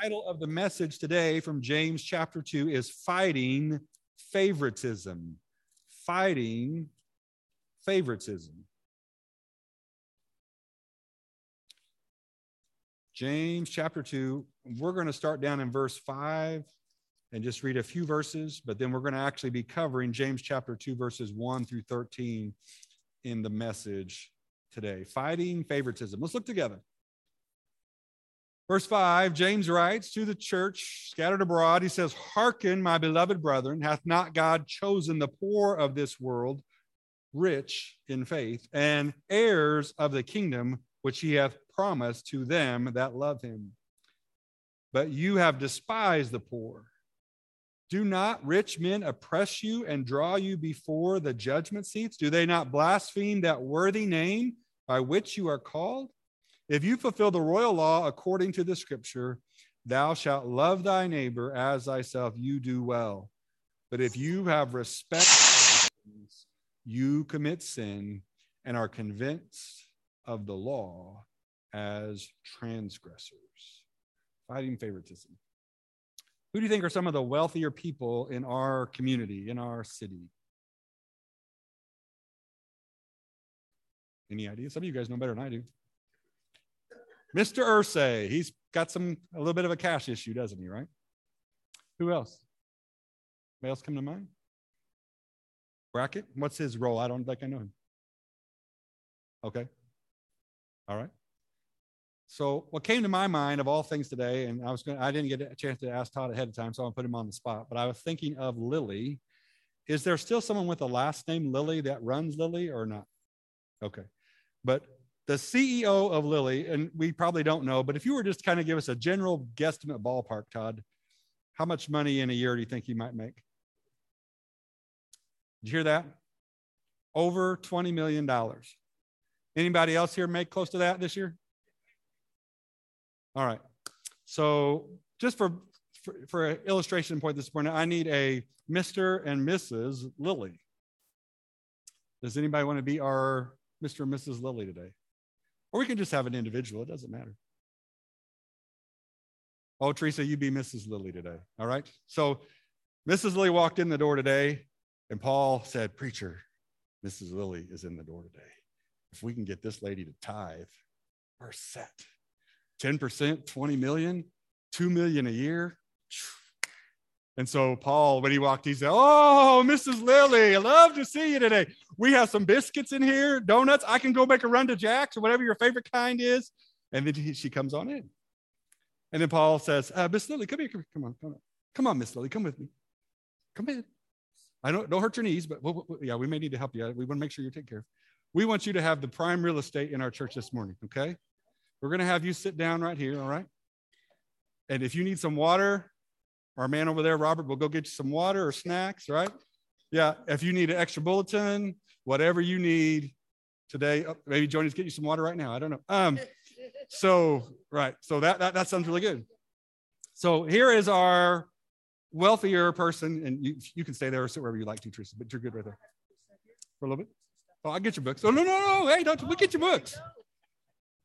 title of the message today from James chapter 2 is Fighting Favoritism. Fighting Favoritism. James chapter 2, we're going to start down in verse 5 and just read a few verses, but then we're going to actually be covering James chapter 2, verses 1 through 13 in the message today. Fighting favoritism. Let's look together. Verse 5, James writes to the church scattered abroad, he says, Hearken, my beloved brethren, hath not God chosen the poor of this world, rich in faith, and heirs of the kingdom which he hath promised to them that love him? But you have despised the poor. Do not rich men oppress you and draw you before the judgment seats? Do they not blaspheme that worthy name by which you are called? If you fulfill the royal law according to the scripture, thou shalt love thy neighbor as thyself, you do well. But if you have respect, you commit sin and are convinced of the law as transgressors. Fighting favoritism. Who do you think are some of the wealthier people in our community, in our city? Any idea? Some of you guys know better than I do. Mr. Ursay, he's got some a little bit of a cash issue, doesn't he? Right? Who else? Anybody else come to mind? Brackett, what's his role? I don't think I know him. Okay. All right. So what came to my mind of all things today, and I was going I didn't get a chance to ask Todd ahead of time, so I'll put him on the spot. But I was thinking of Lilly. Is there still someone with a last name Lilly that runs Lilly or not? Okay. But the CEO of Lilly, and we probably don't know, but if you were just kind of give us a general guesstimate ballpark, Todd, how much money in a year do you think you might make? Did you hear that? Over $20 million. Anybody else here make close to that this year? All right. So just for, for, for an illustration point this morning, I need a Mr. and Mrs. Lilly. Does anybody want to be our Mr. and Mrs. Lilly today? Or we can just have an individual, it doesn't matter. Oh, Teresa, you be Mrs. Lilly today. All right. So Mrs. Lilly walked in the door today, and Paul said, Preacher, Mrs. Lilly is in the door today. If we can get this lady to tithe, we're set. 10%, 20 million, 2 million a year. And so Paul, when he walked, he said, Oh, Mrs. Lilly, I love to see you today. We have some biscuits in here, donuts. I can go make a run to Jack's or whatever your favorite kind is. And then he, she comes on in. And then Paul says, uh, Miss Lilly, come here, come, come on, come on. Come on, Miss Lilly, come with me. Come in. I don't, don't hurt your knees, but we'll, we'll, yeah, we may need to help you. We want to make sure you're taken care of. We want you to have the prime real estate in our church this morning, okay? We're going to have you sit down right here, all right? And if you need some water, our man over there, Robert, will go get you some water or snacks, right? Yeah. If you need an extra bulletin, whatever you need today, oh, maybe Joni's get you some water right now. I don't know. Um, so right. So that, that that sounds really good. So here is our wealthier person, and you, you can stay there or sit wherever you like to, Teresa, but you're good right there. For a little bit. Oh, I'll get your books. Oh, no, no, no. Hey, don't we get your books.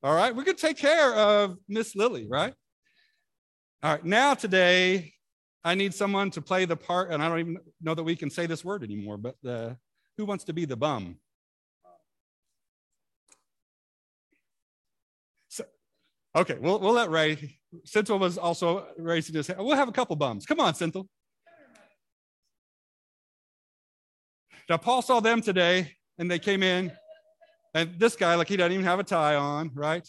All right. We're going to take care of Miss Lilly, right? All right. Now, today, I need someone to play the part, and I don't even know that we can say this word anymore, but uh, who wants to be the bum? So, okay, we'll, we'll let Ray. Central was also raising his hand. We'll have a couple bums. Come on, Central. Now, Paul saw them today, and they came in, and this guy, like, he doesn't even have a tie on, right?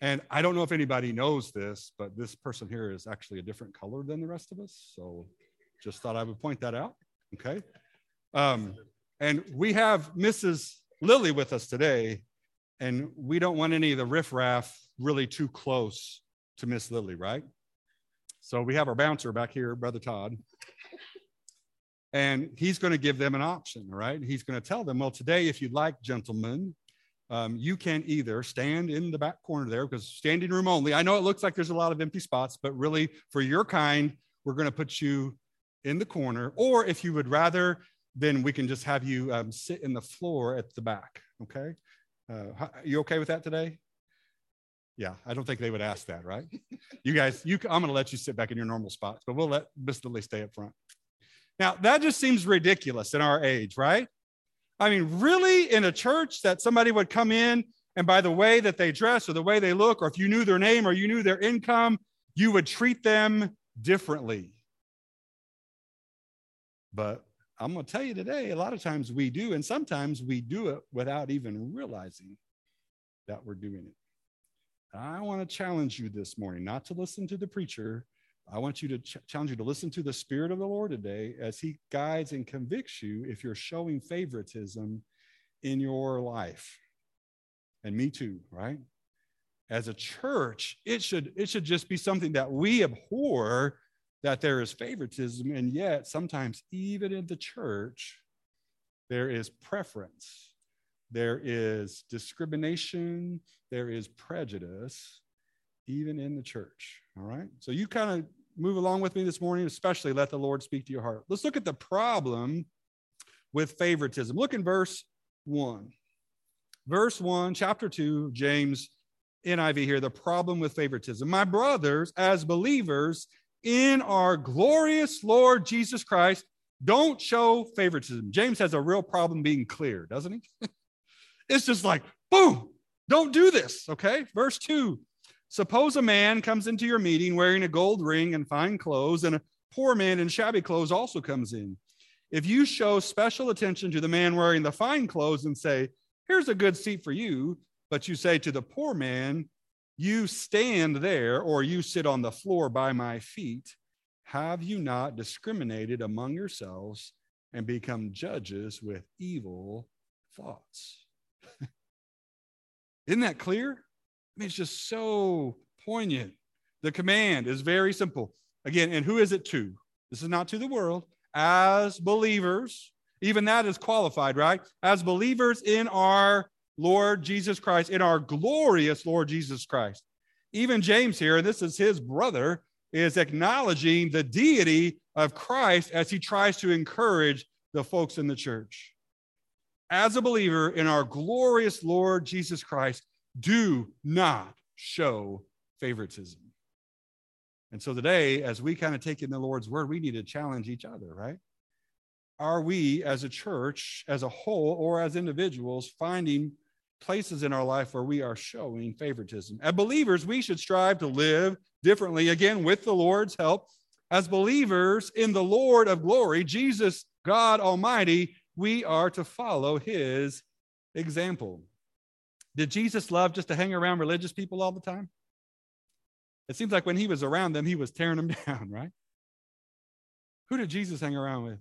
And I don't know if anybody knows this, but this person here is actually a different color than the rest of us. So just thought I would point that out. Okay. Um, and we have Mrs. Lilly with us today, and we don't want any of the riffraff really too close to Miss Lilly, right? So we have our bouncer back here, Brother Todd. And he's going to give them an option, right? He's going to tell them, well, today, if you'd like, gentlemen, um, you can either stand in the back corner there because standing room only. I know it looks like there's a lot of empty spots, but really for your kind, we're going to put you in the corner. Or if you would rather, then we can just have you um, sit in the floor at the back. Okay. Uh, you okay with that today? Yeah, I don't think they would ask that, right? You guys, you, I'm going to let you sit back in your normal spots, but we'll let Miss Lilly stay up front. Now, that just seems ridiculous in our age, right? I mean, really, in a church that somebody would come in and by the way that they dress or the way they look, or if you knew their name or you knew their income, you would treat them differently. But I'm going to tell you today, a lot of times we do, and sometimes we do it without even realizing that we're doing it. I want to challenge you this morning not to listen to the preacher. I want you to ch- challenge you to listen to the Spirit of the Lord today as He guides and convicts you if you're showing favoritism in your life. And me too, right? As a church, it should, it should just be something that we abhor that there is favoritism, and yet sometimes, even in the church, there is preference, there is discrimination, there is prejudice, even in the church. All right. So you kind of move along with me this morning, especially let the Lord speak to your heart. Let's look at the problem with favoritism. Look in verse one. Verse one, chapter two, James NIV here, the problem with favoritism. My brothers, as believers in our glorious Lord Jesus Christ, don't show favoritism. James has a real problem being clear, doesn't he? it's just like, boom, don't do this. Okay. Verse two Suppose a man comes into your meeting wearing a gold ring and fine clothes, and a poor man in shabby clothes also comes in. If you show special attention to the man wearing the fine clothes and say, Here's a good seat for you, but you say to the poor man, You stand there, or you sit on the floor by my feet, have you not discriminated among yourselves and become judges with evil thoughts? Isn't that clear? I mean, it's just so poignant. The command is very simple. Again, and who is it to? This is not to the world. As believers, even that is qualified, right? As believers in our Lord Jesus Christ, in our glorious Lord Jesus Christ. Even James here, and this is his brother, is acknowledging the deity of Christ as he tries to encourage the folks in the church. As a believer in our glorious Lord Jesus Christ, do not show favoritism. And so today, as we kind of take in the Lord's word, we need to challenge each other, right? Are we as a church, as a whole, or as individuals finding places in our life where we are showing favoritism? As believers, we should strive to live differently, again, with the Lord's help. As believers in the Lord of glory, Jesus, God Almighty, we are to follow his example. Did Jesus love just to hang around religious people all the time? It seems like when he was around them, he was tearing them down, right? Who did Jesus hang around with?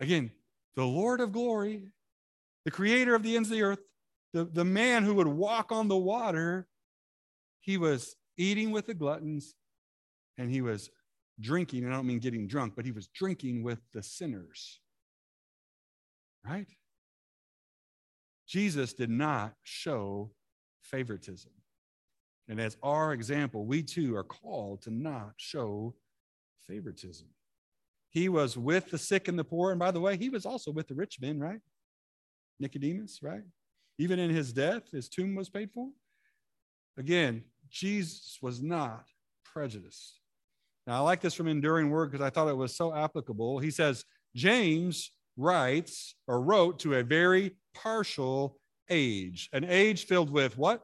Again, the Lord of glory, the creator of the ends of the earth, the, the man who would walk on the water. He was eating with the gluttons and he was drinking. And I don't mean getting drunk, but he was drinking with the sinners. Right? Jesus did not show favoritism. And as our example, we too are called to not show favoritism. He was with the sick and the poor. And by the way, he was also with the rich men, right? Nicodemus, right? Even in his death, his tomb was paid for. Again, Jesus was not prejudiced. Now, I like this from Enduring Word because I thought it was so applicable. He says, James writes or wrote to a very partial age, an age filled with what?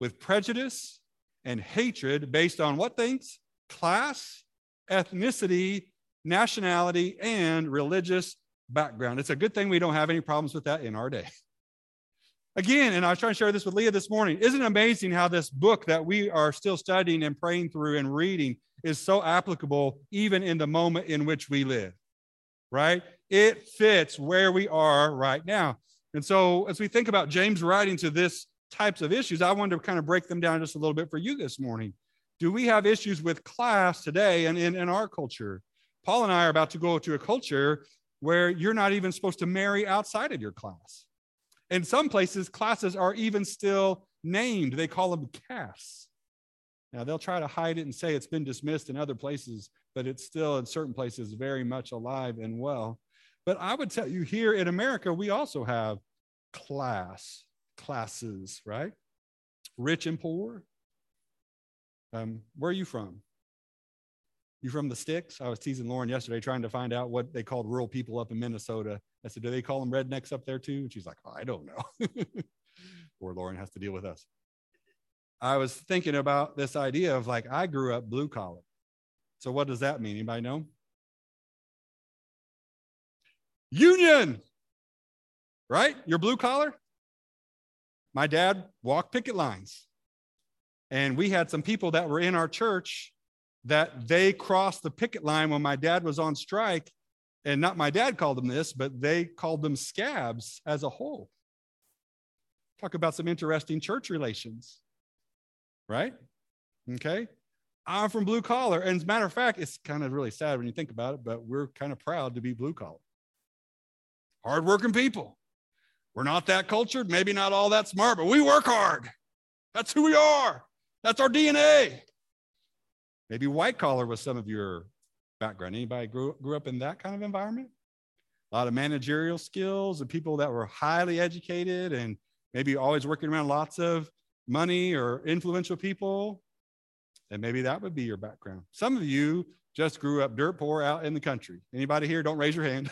With prejudice and hatred based on what things? Class, ethnicity, nationality, and religious background. It's a good thing we don't have any problems with that in our day. Again, and I was trying to share this with Leah this morning. Isn't it amazing how this book that we are still studying and praying through and reading is so applicable even in the moment in which we live? Right? It fits where we are right now. And so, as we think about James writing to this types of issues, I wanted to kind of break them down just a little bit for you this morning. Do we have issues with class today and in, in our culture? Paul and I are about to go to a culture where you're not even supposed to marry outside of your class. In some places, classes are even still named, they call them castes. Now, they'll try to hide it and say it's been dismissed in other places, but it's still in certain places very much alive and well. But I would tell you here in America, we also have class, classes, right? rich and poor. Um, where are you from? You from the sticks? I was teasing Lauren yesterday trying to find out what they called rural people up in Minnesota. I said, Do they call them rednecks up there too? And she's like, oh, I don't know. or Lauren has to deal with us. I was thinking about this idea of like, I grew up blue collar. So, what does that mean? Anybody know? Union, right? You're blue collar. My dad walked picket lines. And we had some people that were in our church that they crossed the picket line when my dad was on strike. And not my dad called them this, but they called them scabs as a whole. Talk about some interesting church relations, right? Okay. I'm from blue collar. And as a matter of fact, it's kind of really sad when you think about it, but we're kind of proud to be blue collar. Hardworking people. We're not that cultured, maybe not all that smart, but we work hard. That's who we are. That's our DNA. Maybe white collar was some of your background. Anybody grew, grew up in that kind of environment? A lot of managerial skills and people that were highly educated and maybe always working around lots of money or influential people and maybe that would be your background. Some of you just grew up dirt poor out in the country. Anybody here? Don't raise your hand.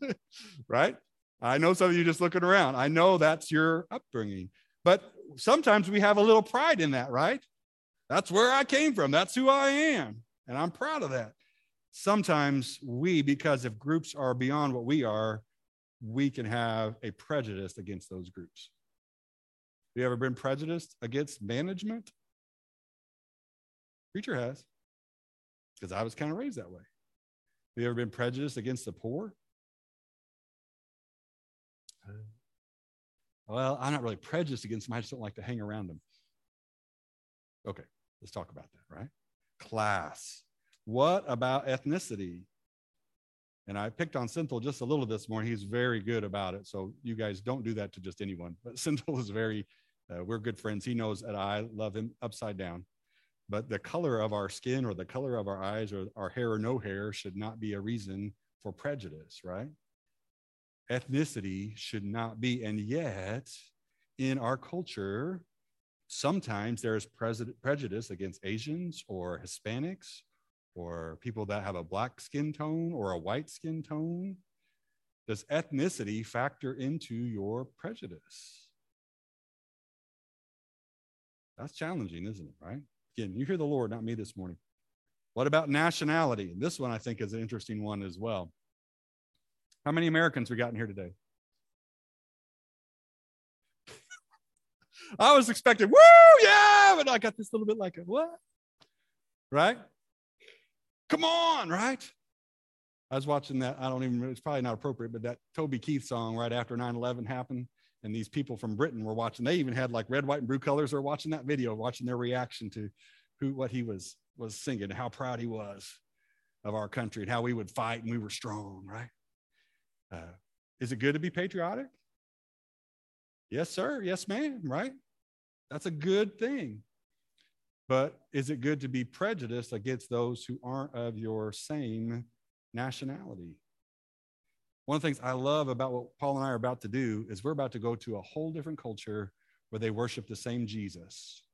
right? I know some of you just looking around. I know that's your upbringing. But sometimes we have a little pride in that, right? That's where I came from. That's who I am. And I'm proud of that. Sometimes we, because if groups are beyond what we are, we can have a prejudice against those groups. Have you ever been prejudiced against management? Preacher has, because I was kind of raised that way. Have you ever been prejudiced against the poor? Uh, well, I'm not really prejudiced against them. I just don't like to hang around them. Okay, let's talk about that, right? Class. What about ethnicity? And I picked on Synthel just a little this morning. He's very good about it. So you guys don't do that to just anyone. But Synthel is very, uh, we're good friends. He knows that I love him upside down. But the color of our skin or the color of our eyes or our hair or no hair should not be a reason for prejudice, right? Ethnicity should not be. And yet, in our culture, sometimes there's prejudice against Asians or Hispanics or people that have a black skin tone or a white skin tone. Does ethnicity factor into your prejudice? That's challenging, isn't it? Right? Again, you hear the Lord, not me this morning. What about nationality? And this one I think is an interesting one as well. How many Americans we got in here today? I was expecting, woo, yeah, but I got this little bit like a what? Right? Come on, right? I was watching that. I don't even, it's probably not appropriate, but that Toby Keith song right after 9 11 happened and these people from Britain were watching. They even had like red, white, and blue colors. They're watching that video, watching their reaction to who what he was was singing, how proud he was of our country and how we would fight and we were strong. Right? Uh, is it good to be patriotic? Yes, sir. Yes, ma'am. Right? That's a good thing. But is it good to be prejudiced against those who aren't of your same nationality? One of the things I love about what Paul and I are about to do is we're about to go to a whole different culture where they worship the same Jesus.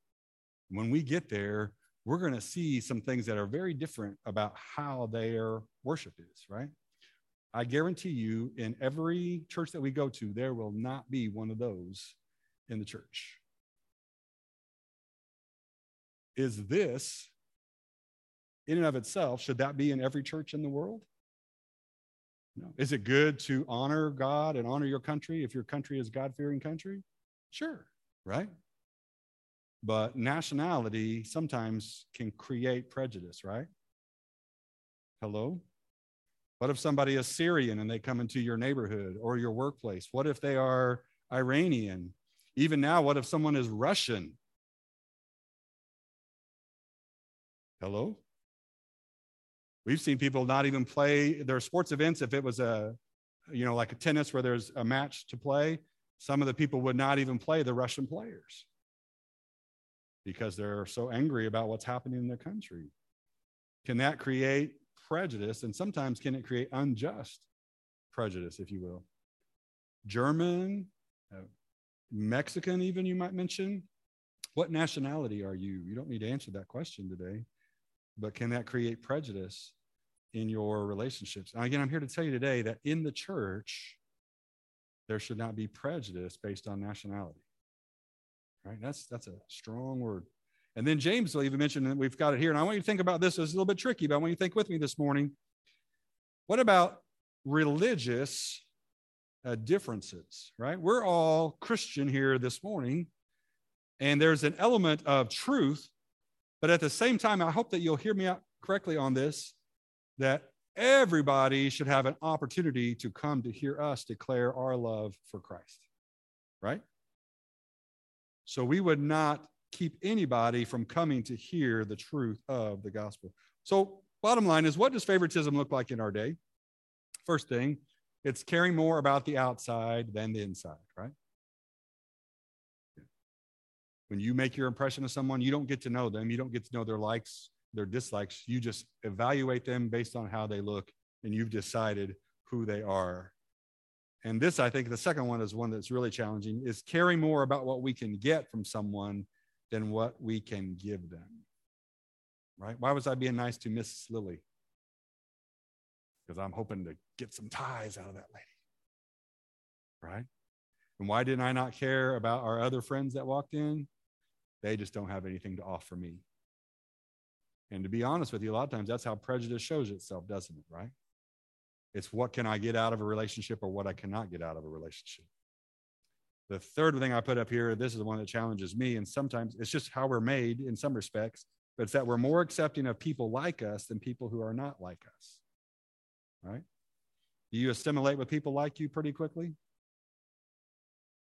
When we get there, we're going to see some things that are very different about how their worship is, right? I guarantee you, in every church that we go to, there will not be one of those in the church. Is this, in and of itself, should that be in every church in the world? No. Is it good to honor God and honor your country if your country is God fearing country? Sure, right? But nationality sometimes can create prejudice, right? Hello? What if somebody is Syrian and they come into your neighborhood or your workplace? What if they are Iranian? Even now, what if someone is Russian? Hello? We've seen people not even play their sports events. If it was a, you know, like a tennis where there's a match to play, some of the people would not even play the Russian players because they're so angry about what's happening in their country. Can that create prejudice? And sometimes can it create unjust prejudice, if you will? German, uh, Mexican, even you might mention. What nationality are you? You don't need to answer that question today, but can that create prejudice in your relationships? And again, I'm here to tell you today that in the church, there should not be prejudice based on nationality. Right? That's that's a strong word. And then James will even mention that we've got it here. And I want you to think about this. It's a little bit tricky, but I want you to think with me this morning. What about religious uh, differences, right? We're all Christian here this morning, and there's an element of truth, but at the same time, I hope that you'll hear me out correctly on this that everybody should have an opportunity to come to hear us declare our love for Christ, right? So we would not keep anybody from coming to hear the truth of the gospel. So, bottom line is what does favoritism look like in our day? First thing, it's caring more about the outside than the inside, right? When you make your impression of someone, you don't get to know them. You don't get to know their likes, their dislikes. You just evaluate them based on how they look, and you've decided who they are. And this, I think, the second one is one that's really challenging, is caring more about what we can get from someone than what we can give them. Right? Why was I being nice to Miss Lilly? Because I'm hoping to get some ties out of that lady. Right? And why didn't I not care about our other friends that walked in? They just don't have anything to offer me. And to be honest with you, a lot of times that's how prejudice shows itself, doesn't it? Right? It's what can I get out of a relationship or what I cannot get out of a relationship. The third thing I put up here, this is the one that challenges me. And sometimes it's just how we're made in some respects, but it's that we're more accepting of people like us than people who are not like us. Right? Do you assimilate with people like you pretty quickly?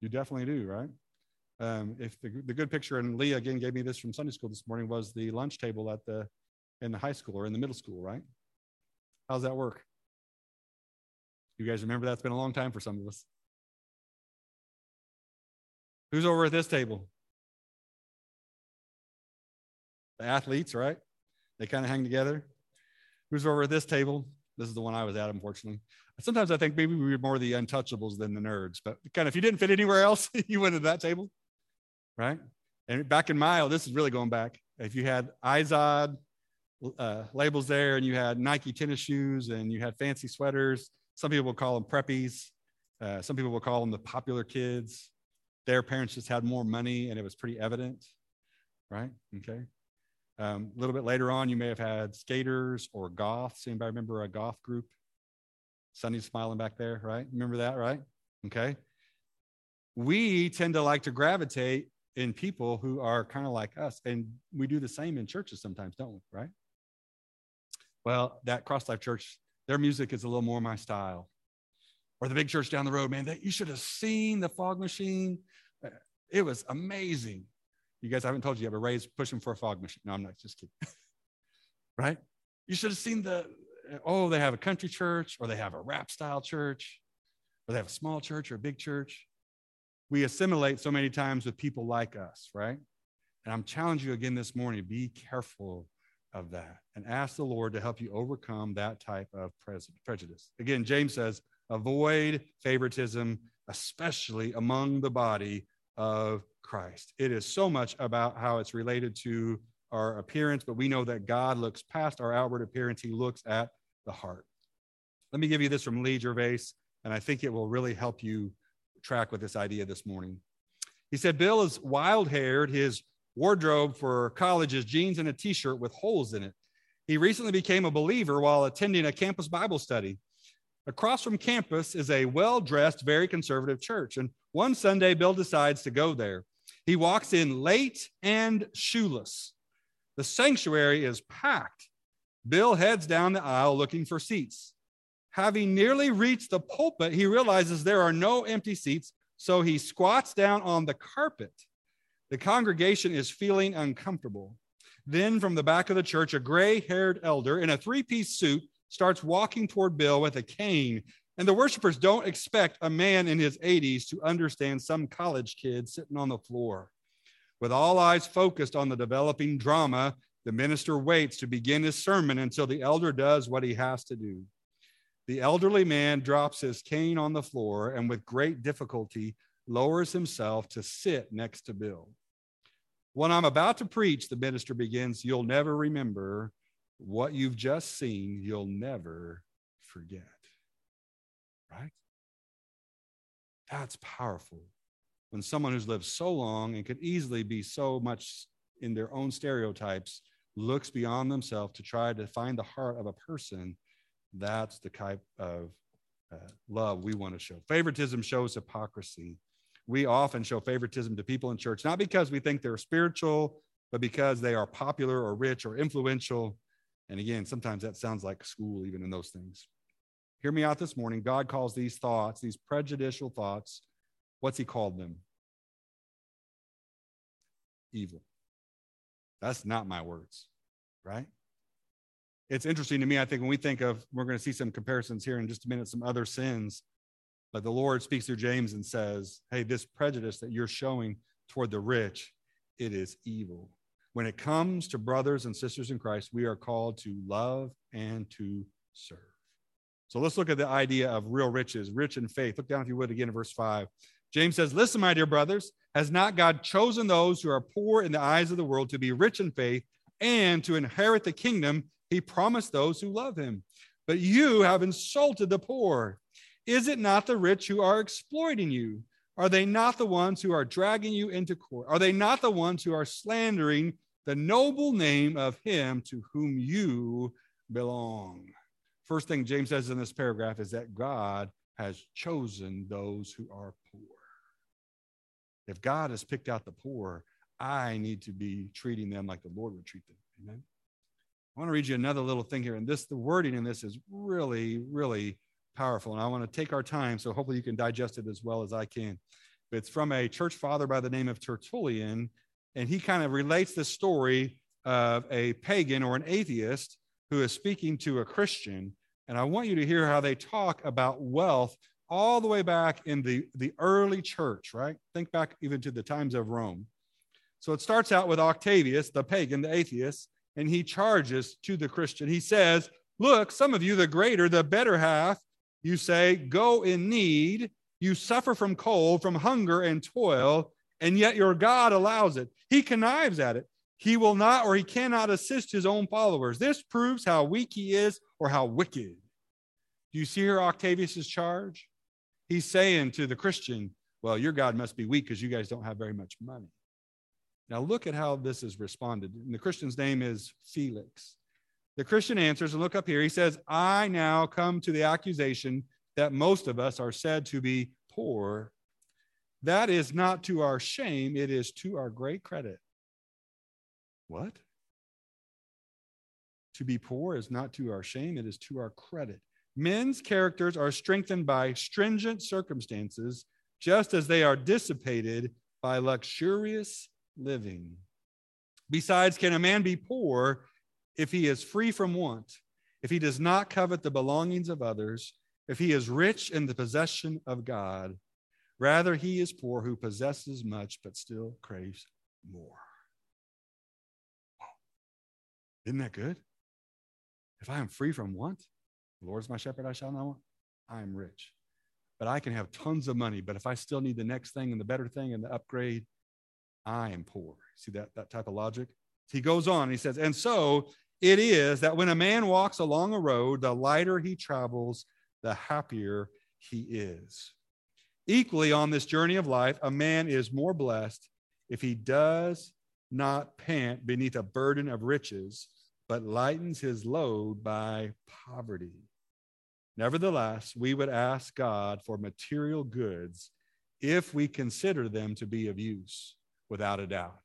You definitely do, right? Um, if the, the good picture, and Leah again gave me this from Sunday school this morning, was the lunch table at the in the high school or in the middle school, right? How's that work? You guys remember that's been a long time for some of us. Who's over at this table? The athletes, right? They kind of hang together. Who's over at this table? This is the one I was at, unfortunately. Sometimes I think maybe we were more the untouchables than the nerds, but kind of if you didn't fit anywhere else, you went to that table, right? And back in Mile, this is really going back. If you had Izod uh, labels there, and you had Nike tennis shoes, and you had fancy sweaters, some people will call them preppies. Uh, some people will call them the popular kids their parents just had more money and it was pretty evident, right? Okay. Um, a little bit later on, you may have had skaters or goths. Anybody remember a goth group? Sunny's smiling back there, right? Remember that, right? Okay. We tend to like to gravitate in people who are kind of like us. And we do the same in churches sometimes, don't we? Right? Well, that Cross Life Church, their music is a little more my style or the big church down the road, man, that you should have seen the fog machine. Uh, it was amazing. You guys I haven't told you yet, but Ray's pushing for a fog machine. No, I'm not just kidding. right? You should have seen the, oh, they have a country church or they have a rap style church or they have a small church or a big church. We assimilate so many times with people like us, right? And I'm challenging you again this morning be careful of that and ask the Lord to help you overcome that type of prejudice. Again, James says, Avoid favoritism, especially among the body of Christ. It is so much about how it's related to our appearance, but we know that God looks past our outward appearance, He looks at the heart. Let me give you this from Lee Gervais, and I think it will really help you track with this idea this morning. He said, Bill is wild haired. His wardrobe for college is jeans and a t shirt with holes in it. He recently became a believer while attending a campus Bible study. Across from campus is a well dressed, very conservative church. And one Sunday, Bill decides to go there. He walks in late and shoeless. The sanctuary is packed. Bill heads down the aisle looking for seats. Having nearly reached the pulpit, he realizes there are no empty seats, so he squats down on the carpet. The congregation is feeling uncomfortable. Then, from the back of the church, a gray haired elder in a three piece suit starts walking toward Bill with a cane. And the worshipers don't expect a man in his 80s to understand some college kid sitting on the floor. With all eyes focused on the developing drama, the minister waits to begin his sermon until the elder does what he has to do. The elderly man drops his cane on the floor and, with great difficulty, lowers himself to sit next to Bill. When I'm about to preach, the minister begins, you'll never remember what you've just seen, you'll never forget. Right? That's powerful. When someone who's lived so long and could easily be so much in their own stereotypes looks beyond themselves to try to find the heart of a person, that's the type of uh, love we want to show. Favoritism shows hypocrisy. We often show favoritism to people in church, not because we think they're spiritual, but because they are popular or rich or influential. And again, sometimes that sounds like school, even in those things. Hear me out this morning. God calls these thoughts, these prejudicial thoughts, what's he called them? Evil. That's not my words, right? It's interesting to me. I think when we think of, we're going to see some comparisons here in just a minute, some other sins. But the Lord speaks through James and says, Hey, this prejudice that you're showing toward the rich, it is evil. When it comes to brothers and sisters in Christ, we are called to love and to serve. So let's look at the idea of real riches, rich in faith. Look down, if you would, again in verse 5. James says, Listen, my dear brothers, has not God chosen those who are poor in the eyes of the world to be rich in faith and to inherit the kingdom he promised those who love him? But you have insulted the poor. Is it not the rich who are exploiting you? Are they not the ones who are dragging you into court? Are they not the ones who are slandering the noble name of him to whom you belong? First thing James says in this paragraph is that God has chosen those who are poor. If God has picked out the poor, I need to be treating them like the Lord would treat them. Amen. I want to read you another little thing here. And this, the wording in this is really, really powerful. And I want to take our time, so hopefully you can digest it as well as I can. It's from a church father by the name of Tertullian. And he kind of relates the story of a pagan or an atheist who is speaking to a Christian. And I want you to hear how they talk about wealth all the way back in the, the early church, right? Think back even to the times of Rome. So it starts out with Octavius, the pagan, the atheist, and he charges to the Christian. He says, Look, some of you, the greater, the better half, you say, go in need, you suffer from cold, from hunger and toil, and yet your God allows it. He connives at it. He will not or he cannot assist his own followers. This proves how weak he is or how wicked. Do you see here Octavius's charge? He's saying to the Christian, Well, your God must be weak because you guys don't have very much money. Now, look at how this is responded. And the Christian's name is Felix. The Christian answers, and look up here. He says, I now come to the accusation that most of us are said to be poor. That is not to our shame, it is to our great credit. What? To be poor is not to our shame, it is to our credit. Men's characters are strengthened by stringent circumstances, just as they are dissipated by luxurious living. Besides, can a man be poor if he is free from want, if he does not covet the belongings of others, if he is rich in the possession of God? Rather, he is poor who possesses much but still craves more. Isn't that good? If I am free from want, the Lord is my shepherd, I shall not want. I am rich. But I can have tons of money. But if I still need the next thing and the better thing and the upgrade, I am poor. See that, that type of logic? He goes on, he says, and so it is that when a man walks along a road, the lighter he travels, the happier he is. Equally, on this journey of life, a man is more blessed if he does not pant beneath a burden of riches, but lightens his load by poverty. Nevertheless, we would ask God for material goods if we consider them to be of use, without a doubt.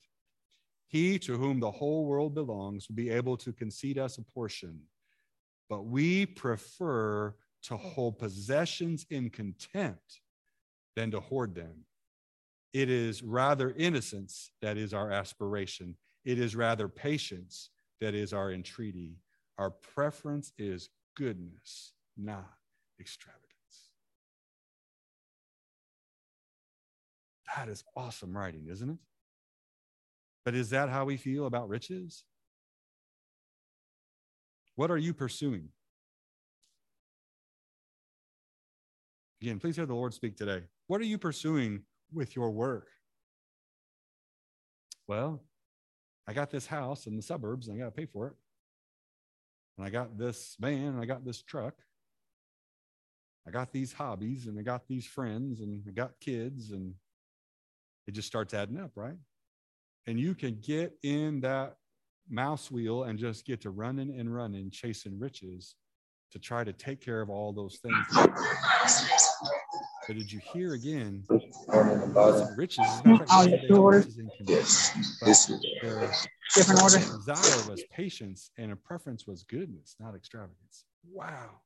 He to whom the whole world belongs will be able to concede us a portion, but we prefer to hold possessions in contempt than to hoard them. It is rather innocence that is our aspiration, it is rather patience that is our entreaty. Our preference is goodness not extravagance. That is awesome writing, isn't it? But is that how we feel about riches? What are you pursuing? Again, please hear the Lord speak today. What are you pursuing with your work? Well, I got this house in the suburbs and I got to pay for it. And I got this van and I got this truck. I got these hobbies and I got these friends and I got kids and it just starts adding up, right? And you can get in that mouse wheel and just get to running and running, chasing riches to try to take care of all those things. But did you hear again? Riches. Oh, different. Different order. Desire was patience, and a preference was goodness, not extravagance. Wow,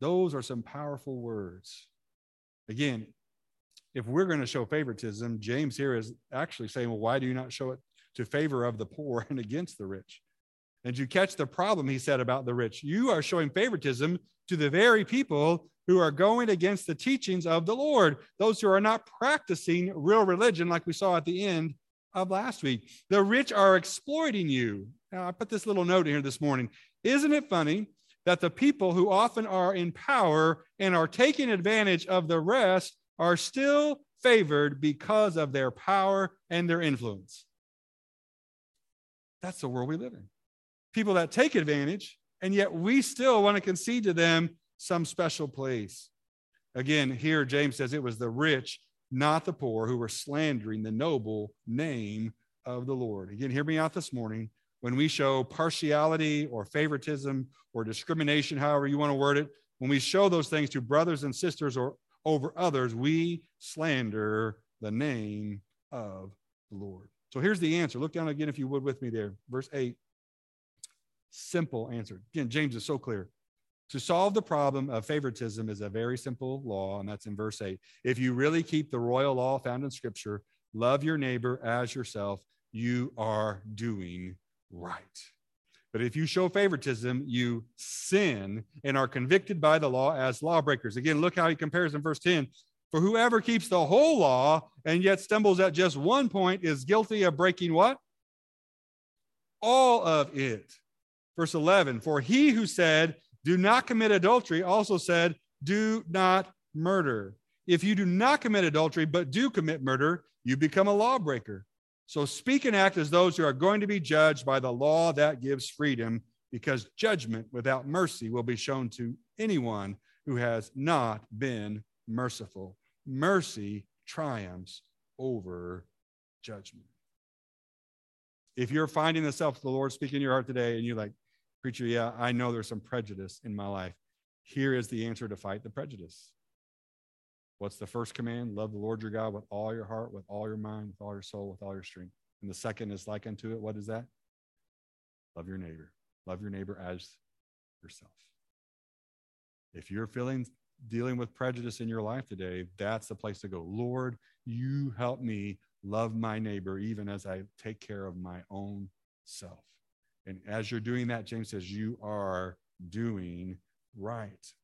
those are some powerful words. Again, if we're going to show favoritism, James here is actually saying, well, why do you not show it to favor of the poor and against the rich? And you catch the problem he said about the rich. You are showing favoritism to the very people who are going against the teachings of the Lord, those who are not practicing real religion, like we saw at the end of last week. The rich are exploiting you. Now, I put this little note here this morning. Isn't it funny that the people who often are in power and are taking advantage of the rest are still favored because of their power and their influence? That's the world we live in. People that take advantage, and yet we still want to concede to them some special place. Again, here James says it was the rich, not the poor, who were slandering the noble name of the Lord. Again, hear me out this morning. When we show partiality or favoritism or discrimination, however you want to word it, when we show those things to brothers and sisters or over others, we slander the name of the Lord. So here's the answer. Look down again, if you would, with me there. Verse 8. Simple answer. Again, James is so clear. To solve the problem of favoritism is a very simple law, and that's in verse 8. If you really keep the royal law found in Scripture, love your neighbor as yourself, you are doing right. But if you show favoritism, you sin and are convicted by the law as lawbreakers. Again, look how he compares in verse 10. For whoever keeps the whole law and yet stumbles at just one point is guilty of breaking what? All of it. Verse 11. For he who said, do not commit adultery also said, do not murder. If you do not commit adultery, but do commit murder, you become a lawbreaker. So speak and act as those who are going to be judged by the law that gives freedom, because judgment without mercy will be shown to anyone who has not been merciful. Mercy triumphs over judgment. If you're finding the self of the Lord speaking in your heart today and you're like, Preacher, yeah, I know there's some prejudice in my life. Here is the answer to fight the prejudice. What's the first command? Love the Lord your God with all your heart, with all your mind, with all your soul, with all your strength. And the second is like unto it. What is that? Love your neighbor. Love your neighbor as yourself. If you're feeling dealing with prejudice in your life today, that's the place to go. Lord, you help me love my neighbor even as I take care of my own self. And as you're doing that, James says, you are doing right.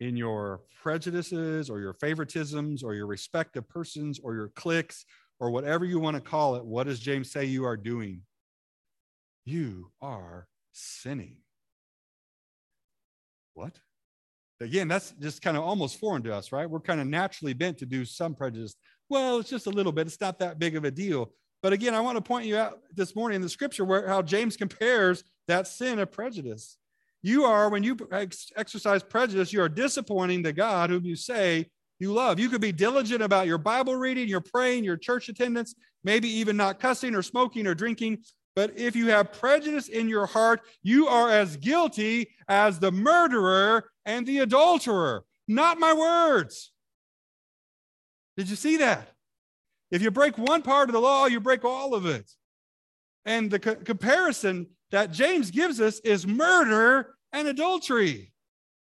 In your prejudices or your favoritisms or your respect of persons or your cliques or whatever you want to call it, what does James say you are doing? You are sinning. What? Again, that's just kind of almost foreign to us, right? We're kind of naturally bent to do some prejudice. Well, it's just a little bit. It's not that big of a deal. But again, I want to point you out this morning in the scripture where how James compares that sin of prejudice. You are, when you ex- exercise prejudice, you are disappointing the God whom you say you love. You could be diligent about your Bible reading, your praying, your church attendance, maybe even not cussing or smoking or drinking. But if you have prejudice in your heart, you are as guilty as the murderer and the adulterer. Not my words. Did you see that? If you break one part of the law, you break all of it. And the co- comparison that James gives us is murder and adultery.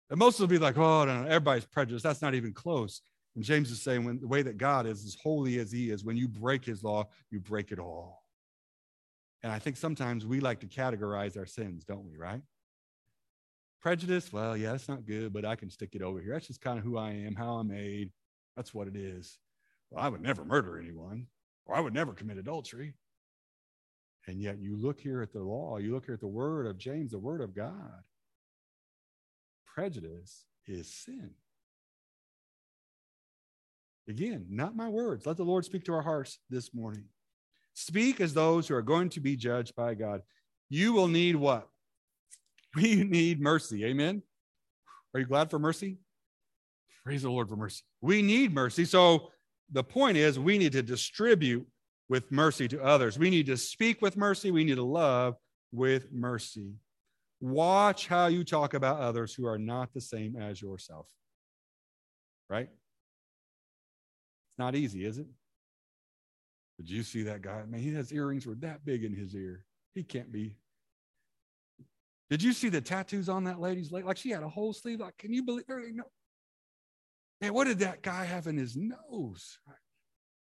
And most will be like, oh, no, everybody's prejudiced. That's not even close. And James is saying, when the way that God is, as holy as he is, when you break his law, you break it all. And I think sometimes we like to categorize our sins, don't we, right? Prejudice, well, yeah, that's not good, but I can stick it over here. That's just kind of who I am, how I'm made. That's what it is well, I would never murder anyone, or I would never commit adultery. And yet you look here at the law, you look here at the word of James, the word of God. Prejudice is sin. Again, not my words. Let the Lord speak to our hearts this morning. Speak as those who are going to be judged by God. You will need what? We need mercy. Amen. Are you glad for mercy? Praise the Lord for mercy. We need mercy. So the point is, we need to distribute with mercy to others. We need to speak with mercy. We need to love with mercy. Watch how you talk about others who are not the same as yourself. Right? It's not easy, is it? Did you see that guy? Man, his earrings were that big in his ear. He can't be. Did you see the tattoos on that lady's leg? Like she had a whole sleeve. Like, can you believe? No. Man, what did that guy have in his nose?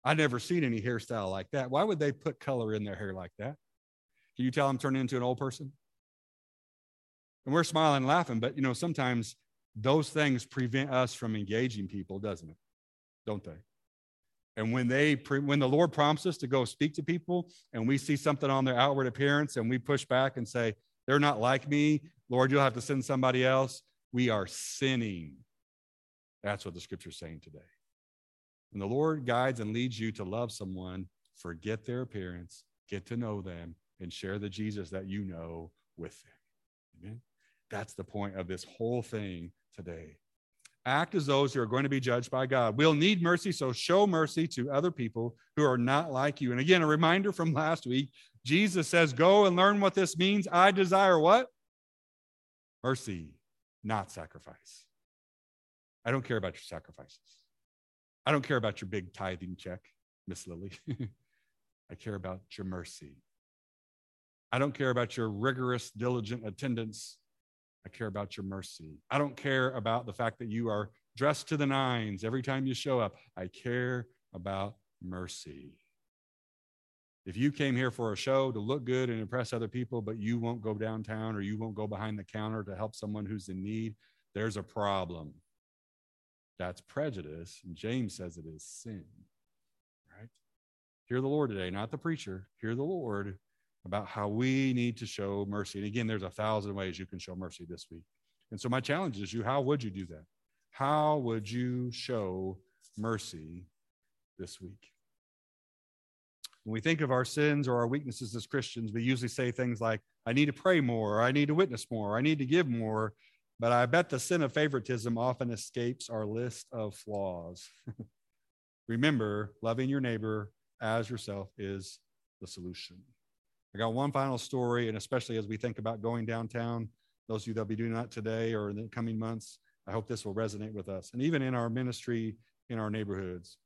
I never seen any hairstyle like that. Why would they put color in their hair like that? Can you tell I'm turning into an old person? And we're smiling and laughing, but you know, sometimes those things prevent us from engaging people, doesn't it? Don't they? And when they when the Lord prompts us to go speak to people and we see something on their outward appearance and we push back and say, they're not like me, Lord, you'll have to send somebody else, we are sinning. That's what the scripture's saying today. When the Lord guides and leads you to love someone, forget their appearance, get to know them, and share the Jesus that you know with them. Amen. That's the point of this whole thing today. Act as those who are going to be judged by God. We'll need mercy, so show mercy to other people who are not like you. And again, a reminder from last week Jesus says, Go and learn what this means. I desire what? Mercy, not sacrifice. I don't care about your sacrifices. I don't care about your big tithing check, Miss Lilly. I care about your mercy. I don't care about your rigorous, diligent attendance. I care about your mercy. I don't care about the fact that you are dressed to the nines every time you show up. I care about mercy. If you came here for a show to look good and impress other people, but you won't go downtown or you won't go behind the counter to help someone who's in need, there's a problem. That's prejudice. And James says it is sin. Right? Hear the Lord today, not the preacher. Hear the Lord about how we need to show mercy. And again, there's a thousand ways you can show mercy this week. And so my challenge is you, how would you do that? How would you show mercy this week? When we think of our sins or our weaknesses as Christians, we usually say things like, I need to pray more, or I need to witness more, or I need to give more. But I bet the sin of favoritism often escapes our list of flaws. Remember, loving your neighbor as yourself is the solution. I got one final story, and especially as we think about going downtown, those of you that'll be doing that today or in the coming months, I hope this will resonate with us. And even in our ministry in our neighborhoods.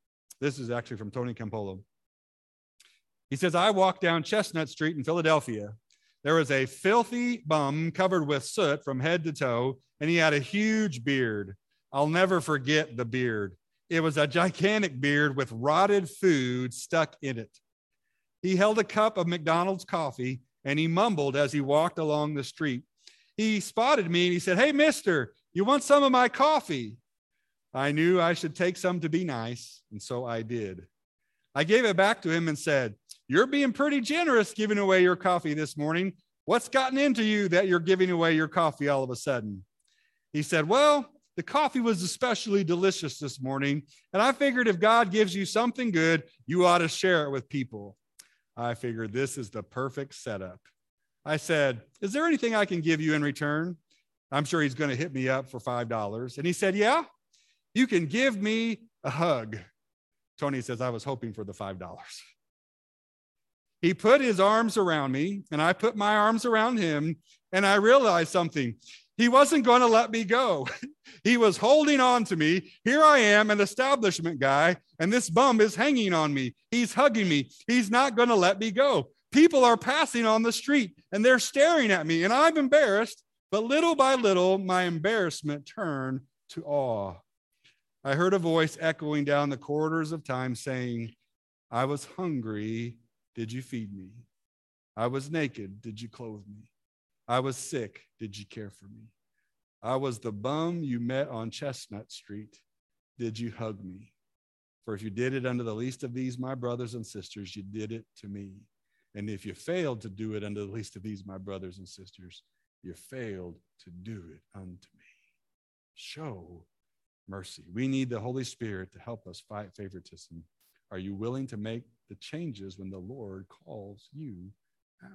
This is actually from Tony Campolo. He says, I walked down Chestnut Street in Philadelphia. There was a filthy bum covered with soot from head to toe, and he had a huge beard. I'll never forget the beard. It was a gigantic beard with rotted food stuck in it. He held a cup of McDonald's coffee and he mumbled as he walked along the street. He spotted me and he said, Hey, mister, you want some of my coffee? I knew I should take some to be nice, and so I did. I gave it back to him and said, You're being pretty generous giving away your coffee this morning. What's gotten into you that you're giving away your coffee all of a sudden? He said, Well, the coffee was especially delicious this morning, and I figured if God gives you something good, you ought to share it with people. I figured this is the perfect setup. I said, Is there anything I can give you in return? I'm sure he's going to hit me up for $5. And he said, Yeah, you can give me a hug. Tony says, I was hoping for the $5. He put his arms around me, and I put my arms around him, and I realized something. He wasn't going to let me go. he was holding on to me. Here I am, an establishment guy, and this bum is hanging on me. He's hugging me. He's not going to let me go. People are passing on the street and they're staring at me, and I'm embarrassed. But little by little, my embarrassment turned to awe. I heard a voice echoing down the corridors of time saying, I was hungry. Did you feed me? I was naked. Did you clothe me? I was sick. Did you care for me? I was the bum you met on Chestnut Street. Did you hug me? For if you did it unto the least of these, my brothers and sisters, you did it to me. And if you failed to do it unto the least of these, my brothers and sisters, you failed to do it unto me. Show mercy. We need the Holy Spirit to help us fight favoritism. Are you willing to make changes when the Lord calls you out.